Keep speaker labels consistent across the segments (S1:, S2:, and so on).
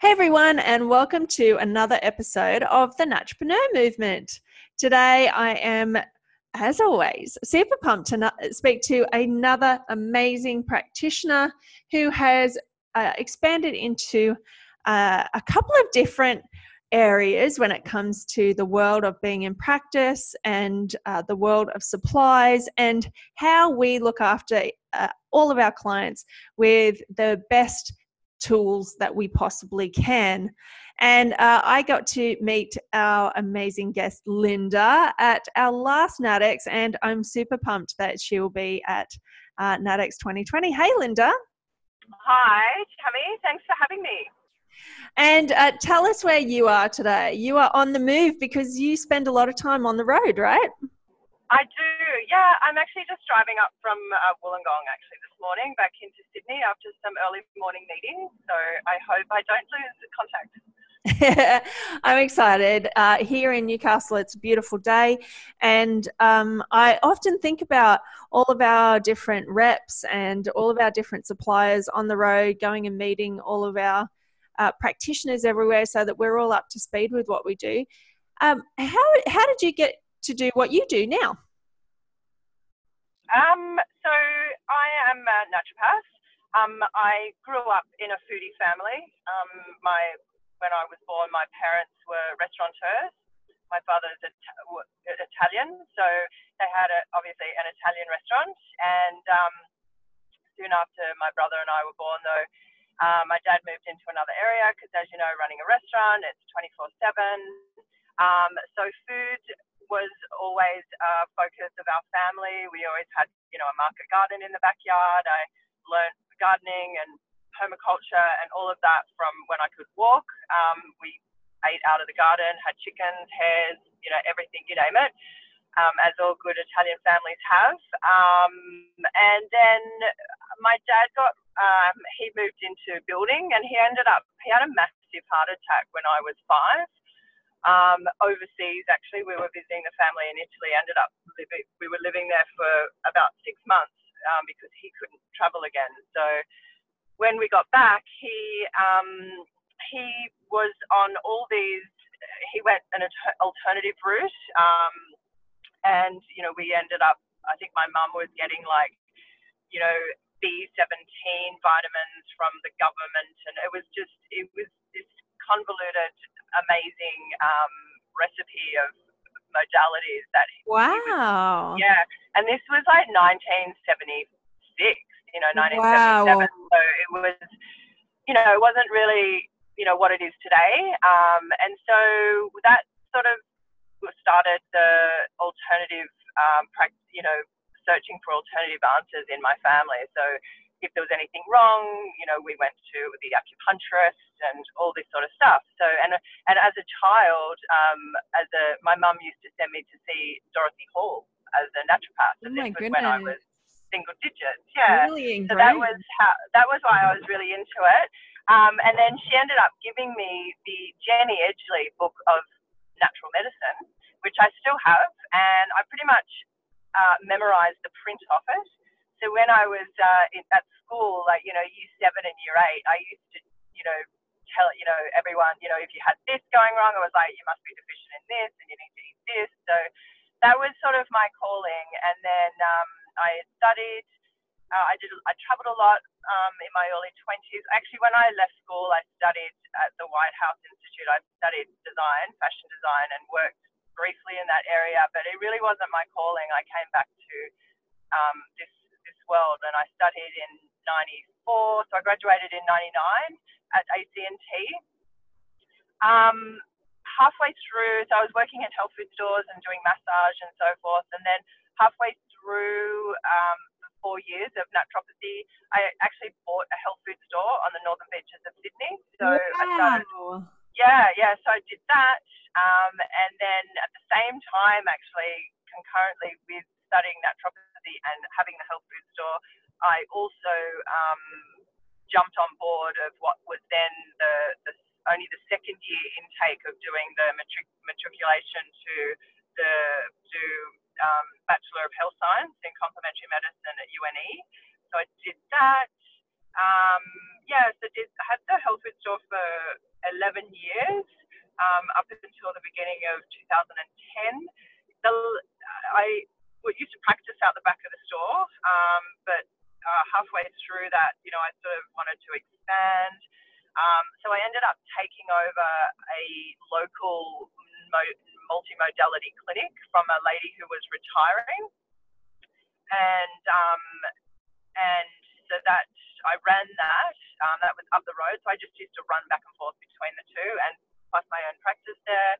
S1: Hey everyone, and welcome to another episode of the Naturpreneur Movement. Today I am, as always, super pumped to speak to another amazing practitioner who has uh, expanded into uh, a couple of different areas when it comes to the world of being in practice and uh, the world of supplies and how we look after uh, all of our clients with the best tools that we possibly can. And uh, I got to meet our amazing guest, Linda, at our last NatX, and I'm super pumped that she'll be at uh, NatX 2020. Hey, Linda.
S2: Hi, Tammy. Thanks for having me.
S1: And uh, tell us where you are today. You are on the move because you spend a lot of time on the road, right?
S2: I do, yeah. I'm actually just driving up from uh, Wollongong actually this morning back into Sydney after some early morning meetings. So I hope I don't lose contact.
S1: I'm excited. Uh, here in Newcastle, it's a beautiful day, and um, I often think about all of our different reps and all of our different suppliers on the road, going and meeting all of our uh, practitioners everywhere, so that we're all up to speed with what we do. Um, how how did you get to do what you do now?
S2: Um, so I am a naturopath. Um, I grew up in a foodie family. Um, my when I was born, my parents were restaurateurs. My father's Italian, so they had a, obviously an Italian restaurant. And um, soon after my brother and I were born, though, uh, my dad moved into another area because, as you know, running a restaurant, it's 24 7. Um, so food was always a focus of our family. We always had, you know, a market garden in the backyard. I learned gardening and permaculture and all of that from when I could walk. Um, we ate out of the garden, had chickens, hares, you know, everything, you name it, um, as all good Italian families have. Um, and then my dad got, um, he moved into building and he ended up, he had a massive heart attack when I was five um, overseas. Actually, we were visiting the family in Italy. Ended up living, we were living there for about six months um, because he couldn't travel again. So when we got back, he um, he was on all these. He went an alternative route, um, and you know we ended up. I think my mum was getting like, you know, B17 vitamins from the government, and it was just it was this convoluted amazing um, recipe of modalities that he,
S1: wow
S2: was, yeah and this was like 1976 you know 1977 wow. so it was you know it wasn't really you know what it is today um, and so that sort of started the alternative um, you know searching for alternative answers in my family so if there was anything wrong, you know, we went to the acupuncturist and all this sort of stuff. So, and and as a child, um, as a my mum used to send me to see Dorothy Hall as a naturopath,
S1: and oh this
S2: was
S1: goodness. when
S2: I was single digits. Yeah,
S1: really
S2: so that was how that was why I was really into it. Um, and then she ended up giving me the Jenny Edgley book of natural medicine, which I still have, and I pretty much uh, memorized the print of it so when I was uh, in, at school, like you know, year seven and year eight, I used to, you know, tell you know everyone, you know, if you had this going wrong, I was like, you must be deficient in this, and you need to eat this. So that was sort of my calling. And then um, I studied. Uh, I did. I travelled a lot um, in my early twenties. Actually, when I left school, I studied at the Whitehouse Institute. I studied design, fashion design, and worked briefly in that area. But it really wasn't my calling. I came back to um, this world. And I studied in 94, so I graduated in 99 at ACNT. Um, halfway through, so I was working at health food stores and doing massage and so forth. And then halfway through um, four years of naturopathy, I actually bought a health food store on the northern beaches of Sydney. So wow. I started. Yeah, yeah. So I did that. Um, and then at the same time, actually, concurrently with studying naturopathy, and having the health food store, I also um, jumped on board of what was then the, the, only the second year intake of doing the matric- matriculation to the to um, Bachelor of Health Science in Complementary Medicine at UNE. So I did that. Um, yeah, so did, I had the health food store for 11 years, um, up until the beginning of 2010. The, I used to practice out the back of the store, um, but uh, halfway through that, you know, I sort of wanted to expand. Um, so I ended up taking over a local mo- multimodality clinic from a lady who was retiring, and um, and so that I ran that. Um, that was up the road, so I just used to run back and forth between the two, and plus my own practice there,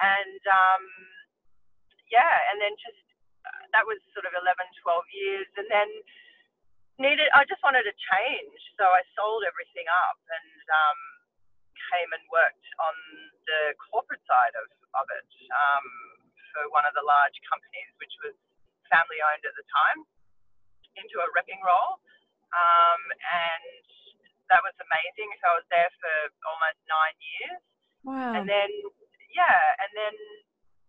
S2: and um, yeah, and then just that was sort of 11, 12 years, and then needed. I just wanted to change, so I sold everything up and um, came and worked on the corporate side of of it um, for one of the large companies, which was family owned at the time, into a repping role. Um, and that was amazing. So I was there for almost nine years.
S1: Wow.
S2: And then, yeah, and then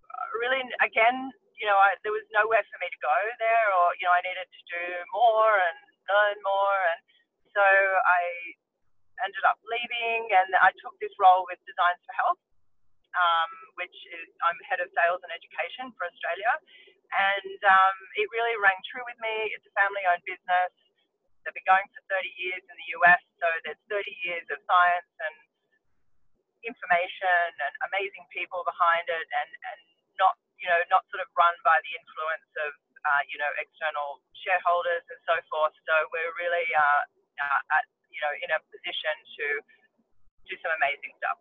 S2: uh, really, again, you know, I, there was nowhere for me to go there, or, you know, I needed to do more and learn more. And so I ended up leaving and I took this role with Designs for Health, um, which is, I'm head of sales and education for Australia. And um, it really rang true with me. It's a family owned business. They've been going for 30 years in the US, so there's 30 years of science and information and amazing people behind it, and, and not you know not sort of run by the influence of uh, you know external shareholders and so forth. So we're really uh, uh, at, you know in a position to do some amazing stuff.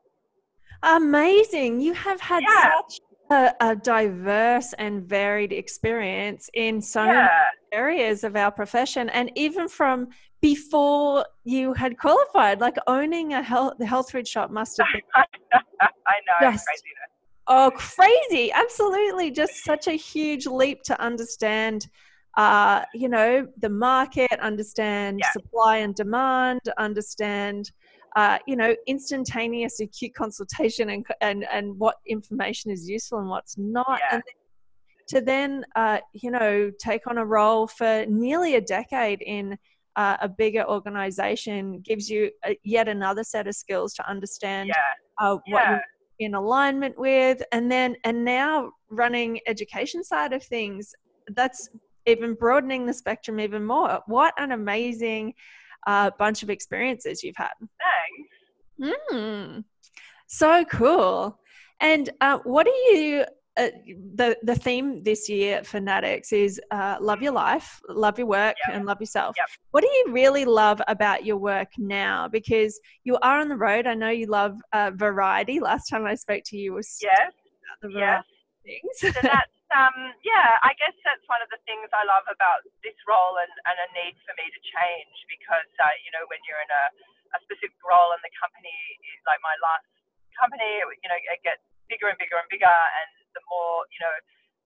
S1: Amazing! You have had
S2: Yeah.
S1: such a, a diverse and varied experience in so many areas of our profession and even from before you had qualified like owning a health the health food shop must have been
S2: I know
S1: Yes. Oh crazy. Absolutely. Just such a huge leap to understand uh, you know the market understand
S2: Yeah.
S1: supply and demand understand uh, you know instantaneous acute consultation and, and and what information is useful and what's not.
S2: Yeah.
S1: and to then uh, you know take on a role for nearly a decade in uh, a bigger organization gives you a, yet another set of skills to understand
S2: Yeah,
S1: uh, what
S2: yeah,
S1: in alignment with and then and now running education side of things that's even broadening the spectrum even more what an amazing uh, bunch of experiences you've had
S2: thanks.
S1: Mm. So cool. And uh, what do you? Uh, the the theme this year for NatX is uh, love your life, love your work,
S2: Yep.
S1: and love yourself.
S2: Yep.
S1: What do you really love about your work now? Because you are on the road. I know you love uh, variety. Last time I spoke to you was
S2: Yes,
S1: about the
S2: yes.
S1: variety things.
S2: So that's um yeah, I guess that's one of the things I love about this role and, and a need for me to change because uh, you know when you're in a, a specific role and the company is like my last company, you know, it gets bigger and bigger and bigger and more, you know,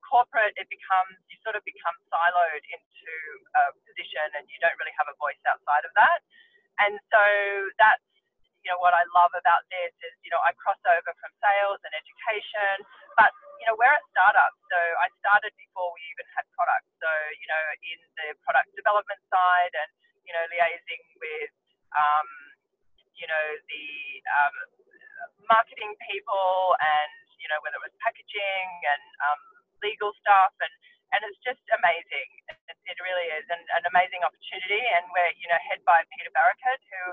S2: corporate it becomes you sort of become siloed into a position and you don't really have a voice outside of that. And so that's you know what I love about this is you know I cross over from sales and education, but you know we're a startup, so I started before we even had products. So you know in the product development side and you know liaising with um, you know the um, marketing people and you know whether it was packaging and um, legal stuff and and it's just amazing. It, it really is an, an amazing opportunity, and we're you know head by Peter Barakat, who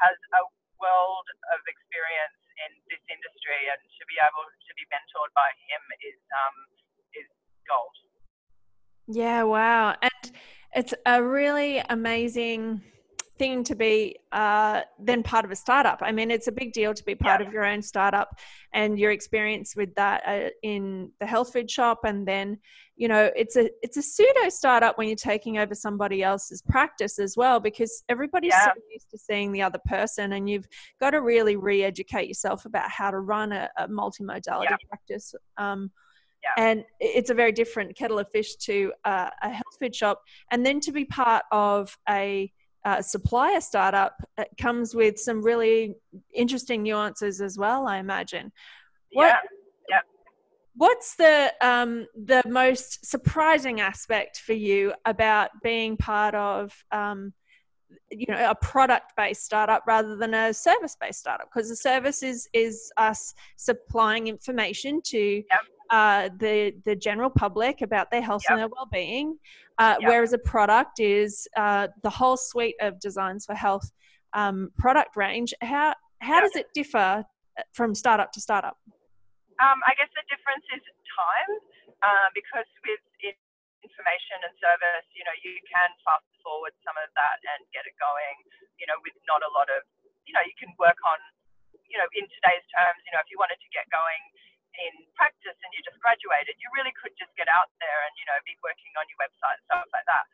S2: has a world of experience in this industry, and to be able to be mentored by him is um, is gold.
S1: Yeah, wow. And it's a really amazing thing to be uh, then part of a startup. I mean, it's a big deal to be part
S2: Yeah.
S1: of your own startup and your experience with that uh, in the health food shop. And then, you know, it's a it's a pseudo startup when you're taking over somebody else's practice as well, because everybody's so used to seeing the other person, and you've got to really re-educate yourself about how to run a, a multimodality
S2: Yeah.
S1: practice. Um,
S2: Yeah.
S1: and it's a very different kettle of fish to uh, a health food shop and then to be part of a uh, supplier startup comes with some really interesting nuances as well i imagine. What-
S2: Yeah,
S1: what's the um, the most surprising aspect for you about being part of um, you know a product based startup rather than a service based startup? Because the service is is us supplying information to yep. Uh, the the general public about their health yep. and their well-being uh, yep. whereas a product is uh, the whole suite of designs for health um, product range how how does it differ uh, from startup to startup
S2: um, i guess the difference is time uh, because with information and service, you know, you can fast forward some of that and get it going, you know, with not a lot of, you know, you can work on, you know, in today's terms, you know, if you wanted to get going in practice and you just graduated, you really could just get out there and, you know, be working on your website and stuff like that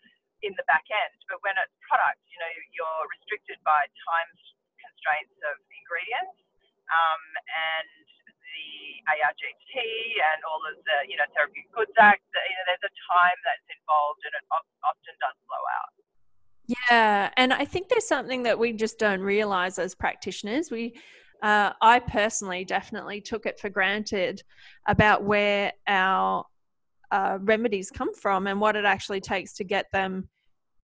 S2: in the back end. But when it's product, you know, you're restricted by time constraints of ingredients um, and the ARTG and all of the, you know, Therapeutic Goods Act, you know, there's a time that's involved and it often does blow out.
S1: Yeah, and I think there's something that we just don't realize as practitioners. We, uh, I personally definitely took it for granted about where our uh, remedies come from and what it actually takes to get them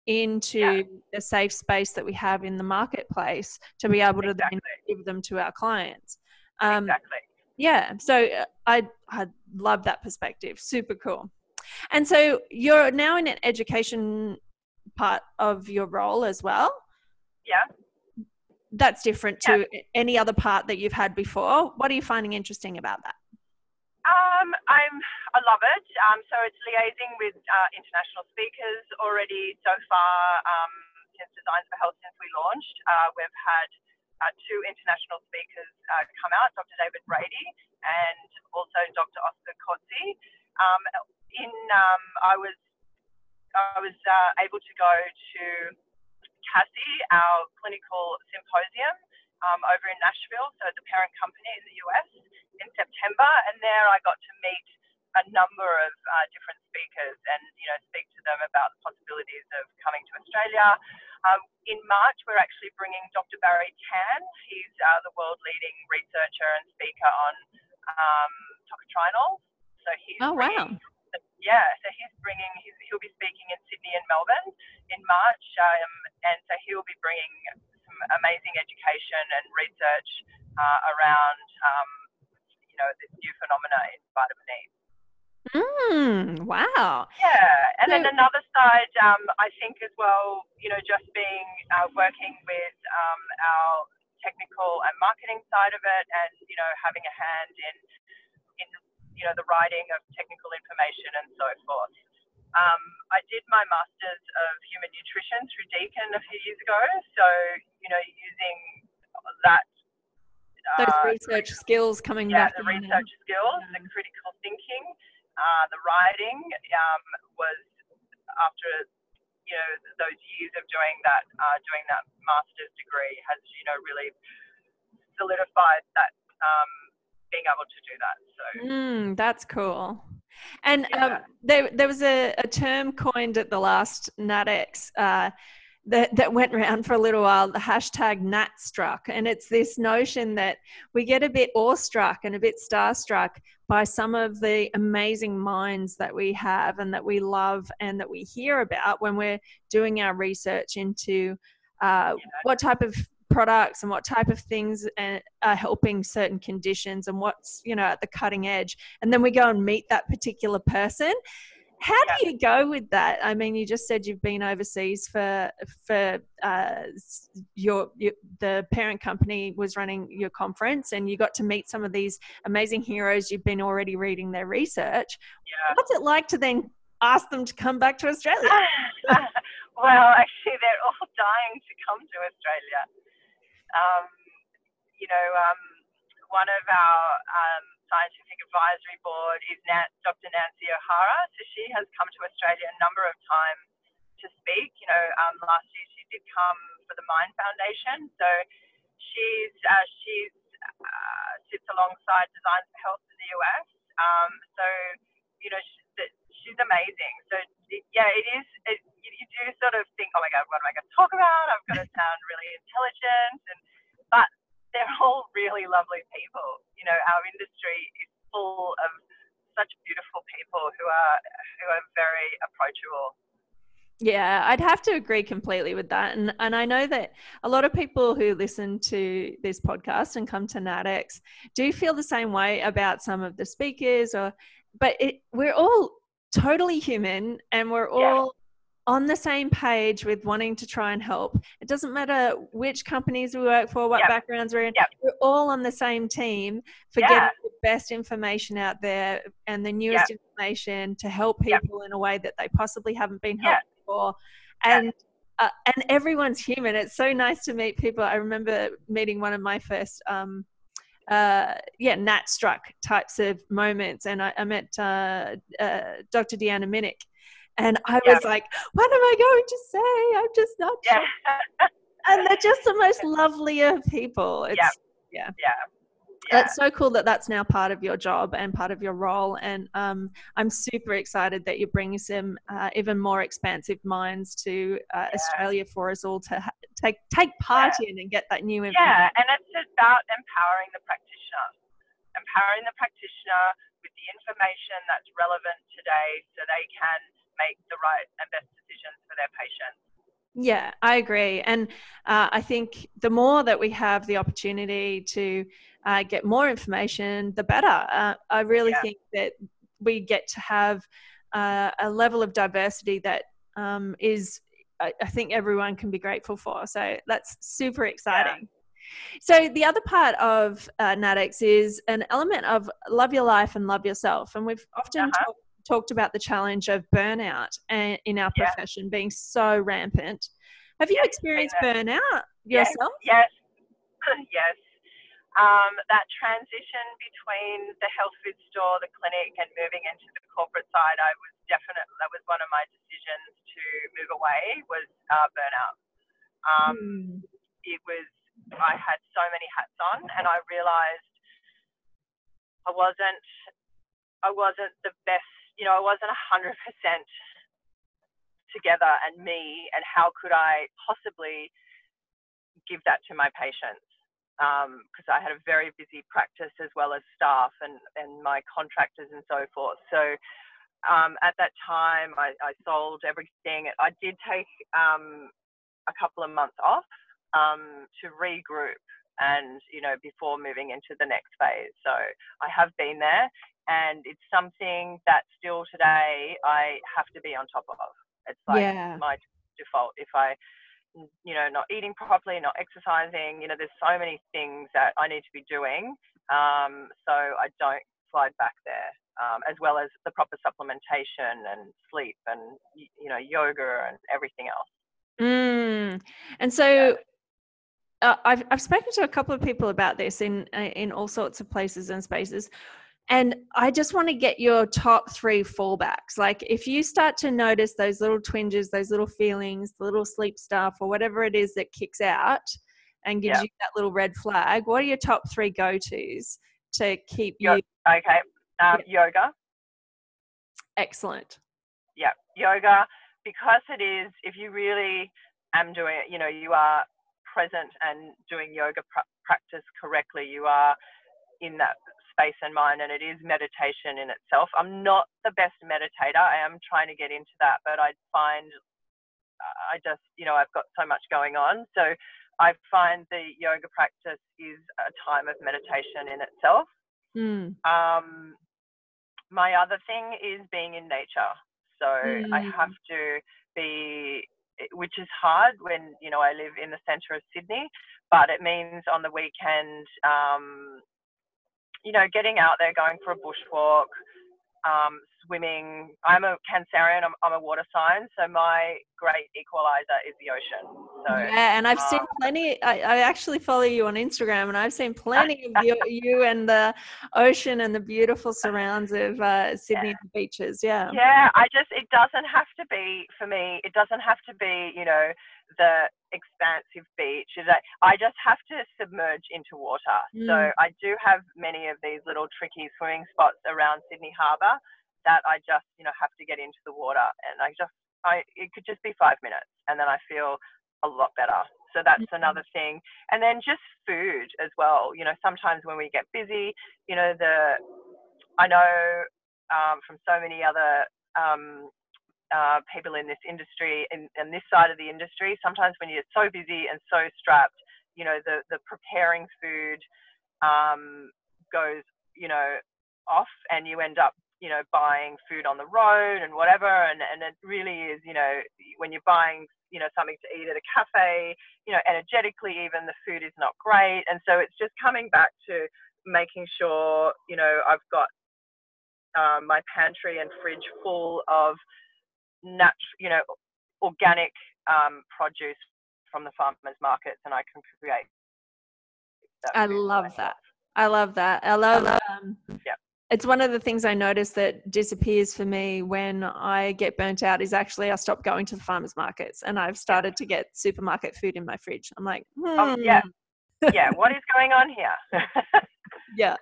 S1: into yeah. the safe space that we have in the marketplace to be able to exactly. then give them to our clients.
S2: Um, exactly
S1: yeah so uh, i i love that perspective super cool and so you're now in an education part of your role as well
S2: yeah
S1: that's different to yeah. any other part that you've had before what are you finding interesting about that
S2: um, I'm, I love it. Um, so it's liaising with uh, international speakers already so far um, since Designs for Health since we launched. Uh, we've had uh, two international speakers uh, come out, Dr. David Brady and also Dr. Oscar Coetzee. Um, in um, I was I was uh, able to go to CASI, our clinical symposium um, over in Nashville, so the parent company in the US, in September, and there I got to meet a number of uh, different speakers and you know speak to them about the possibilities of coming to Australia. Um, in March, we're actually bringing Dr. Barry Tan. He's uh, the world leading researcher and speaker on um, tocotrienol. So he's
S1: oh wow.
S2: Yeah, so he's bringing, he's, he'll be speaking in Sydney and Melbourne in March, um, and bringing some amazing education and research uh, around, um, you know, this new phenomena in vitamin E.
S1: Mm, wow.
S2: Yeah, and so, then another side, um, I think as well, you know, just being uh, working with um, our technical and marketing side of it, and you know, having a hand in in you know the writing of technical information and so forth. Um, I did my masters of human nutrition through Deakin a few years ago, so you know, using that
S1: those uh, research skills coming
S2: yeah,
S1: back.
S2: the research skills, yeah. the critical thinking, uh, the writing um, was after you know those years of doing that uh, doing that master's degree has you know really solidified that um, being able to do that. So
S1: mm, that's cool. And yeah. um, there, there was a, a, term coined at the last NatX uh, that, that went around for a little while, the hashtag NatStruck. And it's this notion that we get a bit awestruck and a bit starstruck by some of the amazing minds that we have and that we love and that we hear about when we're doing our research into uh, what type of products and what type of things uh, are helping certain conditions and what's you know at the cutting edge and then we go and meet that particular person how do you go with that? I mean, you just said you've been overseas for for uh, your, your, the parent company was running your conference, and you got to meet some of these amazing heroes. You've been already reading their research.
S2: Yeah.
S1: What's it like to then ask them to come back to Australia?
S2: well, actually, they're all dying to come to Australia. Um, you know, um, one of our um, scientific advisory board is Dr. Nancy O'Hara. So she has come to Australia a number of times to speak. You know, um, last year she did come for the MINDD Foundation. So she's uh, she's uh, sits alongside Design for Health in the US. Um, so you know she, she's amazing. So yeah, it is. It, you, sort of think, oh my God, what am I going to talk about? I've got to sound really intelligent, and but they're all really lovely people. You know, our industry is full of such beautiful people who are who are very approachable.
S1: Yeah, I'd have to agree completely with that. And and I know that a lot of people who listen to this podcast and come to NatX do feel the same way about some of the speakers or but it, we're all totally human and we're all. On the same page with wanting to try and help. It doesn't matter which companies we work for, what yep. backgrounds we're in. Yep. We're all on the same team for yeah. getting the best information out there and the newest yep. information to help people in a way that they possibly haven't been helped before. And uh, and everyone's human. It's so nice to meet people. I remember meeting one of my first um, uh, yeah, nat struck types of moments. And I, I met uh, uh, Dr. Deanna Minich, and I yeah. was like, what am I going to say? I'm just not yeah. sure. and they're just the most lovelier people. It's,
S2: yeah.
S1: Yeah. Yeah. It's so cool that that's now part of your job and part of your role. And um, I'm super excited that you're bringing some uh, even more expansive minds to uh, yeah. Australia for us all to ha- take take part yeah. in and get that new
S2: information. Yeah, and it's about empowering the practitioner, empowering the practitioner with the information that's relevant today, so they can make the right and best decisions for their patients.
S1: Yeah, I agree. And uh, I think the more that we have the opportunity to uh, get more information, the better. Uh, I really yeah. think that we get to have uh, a level of diversity that um, is, I, I, think, everyone can be grateful for. So that's super exciting. Yeah. So the other part of uh, NatX is an element of love your life and love yourself, and we've often uh-huh. talk, talked about the challenge of burnout and in our yeah. profession being so rampant. Have you experienced burnout yourself?
S2: Yes, yes, yes um, that transition between the health food store, the clinic, and moving into the corporate side, I was definitely that was one of my decisions to move away was uh, burnout. Um, mm. It was I had so many hats on, and I realised I wasn't I wasn't the best. You know, I wasn't a hundred percent together and me, and how could I possibly give that to my patients? because um, I had a very busy practice as well as staff and, and my contractors and so forth. So um, at that time, I, I, sold everything. I did take um, a couple of months off um, to regroup and, you know, before moving into the next phase. So I have been there and it's something that still today I have to be on top of. It's like yeah. my default. If I you know, not eating properly, not exercising. You know, there's so many things that I need to be doing. Um, so I don't slide back there, um, as well as the proper supplementation and sleep and, you know, yoga and everything else.
S1: Mm. And so, yeah. Uh, I've I've spoken to a couple of people about this in uh, in all sorts of places and spaces. And I just want to get your top three fallbacks. Like, if you start to notice those little twinges, those little feelings, the little sleep stuff, or whatever it is that kicks out and gives you that little red flag, what are your top three go tos to keep you?
S2: Okay. Um, yeah. Yoga.
S1: Excellent.
S2: Yeah. Yoga, because it is, if you really am doing it, you know, you are present and doing yoga pr- practice correctly, you are in that space and mind and it is meditation in itself. I'm not the best meditator. I am trying to get into that, but I find I just, you know, I've got so much going on. So I find the yoga practice is a time of meditation in itself. Mm. Um, my other thing is being in nature. So mm. I have to be, which is hard when, you know, I live in the centre of Sydney, but it means on the weekend, um, you know, getting out there, going for a bushwalk, um, swimming. I'm a Cancerian. I'm, I'm, a water sign, so my great equalizer is the ocean. So
S1: yeah, and I've um, seen plenty. I, I, actually follow you on Instagram, and I've seen plenty of you, you and the ocean and the beautiful surrounds of uh, Sydney yeah. beaches. Yeah.
S2: Yeah, I just it doesn't have to be for me. It doesn't have to be you know the expansive beach. Is. I just have to submerge into water. Mm. So I do have many of these little tricky swimming spots around Sydney Harbour that I just, you know, have to get into the water and I just I it could just be five minutes and then I feel a lot better. So that's mm-hmm. another thing. And then just food as well. You know, sometimes when we get busy, you know, the I know um, from so many other um, uh, people in this industry, in, in this side of the industry, sometimes when you're so busy and so strapped, you know, the, the preparing food um, goes, you know, off and you end up you know buying food on the road and whatever. And and it really is you know when you're buying you know something to eat at a cafe you know energetically even the food is not great. And so it's just coming back to making sure you know I've got um, my pantry and fridge full of natural you know organic um, produce from the farmers markets and I can create
S1: I love that. I love that. I love um, yeah it's one of the things I notice that disappears for me when I get burnt out is actually I stop going to the farmers markets and I've started to get supermarket food in my fridge. I'm like, hmm. oh,
S2: yeah, hmm. yeah. What is going on here?
S1: yeah.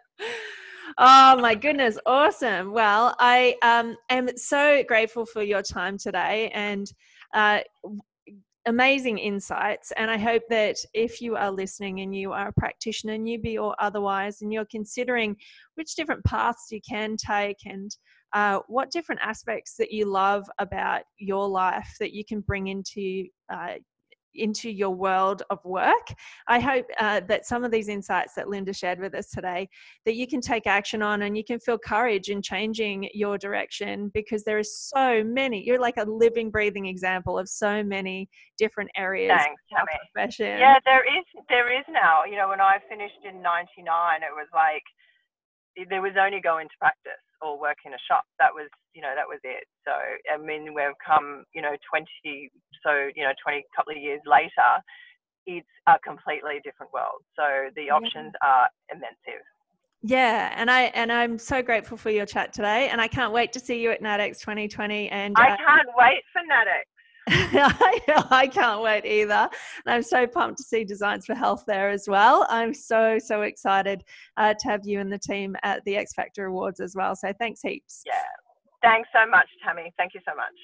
S1: Oh my goodness, awesome. Well, I um, am so grateful for your time today, and uh, amazing insights. And I hope that if you are listening and you are a practitioner, newbie or otherwise, and you're considering which different paths you can take and uh, what different aspects that you love about your life that you can bring into uh, into your world of work. I hope uh, that some of these insights that Linda shared with us today that you can take action on and you can feel courage in changing your direction because there is so many. You're like a living, breathing example of so many different areas
S2: Thanks, of profession. Yeah, there is there is now. You know, when I finished in '99, it was like there was only going to practice or work in a shop. That was, you know, that was it. So, I mean, we've come, you know, 20, so, you know, 20 couple of years later, it's a completely different world. So the options are immense.
S1: Yeah, and I and I'm so grateful for your chat today, and I can't wait to see you at NATX 2020. And
S2: I uh, can't wait for NATX.
S1: I can't wait either. And I'm so pumped to see Designs for Health there as well. I'm so, so excited uh, to have you and the team at the X Factor Awards as well. So thanks heaps.
S2: Yeah. Thanks so much, Tammy. Thank you so much.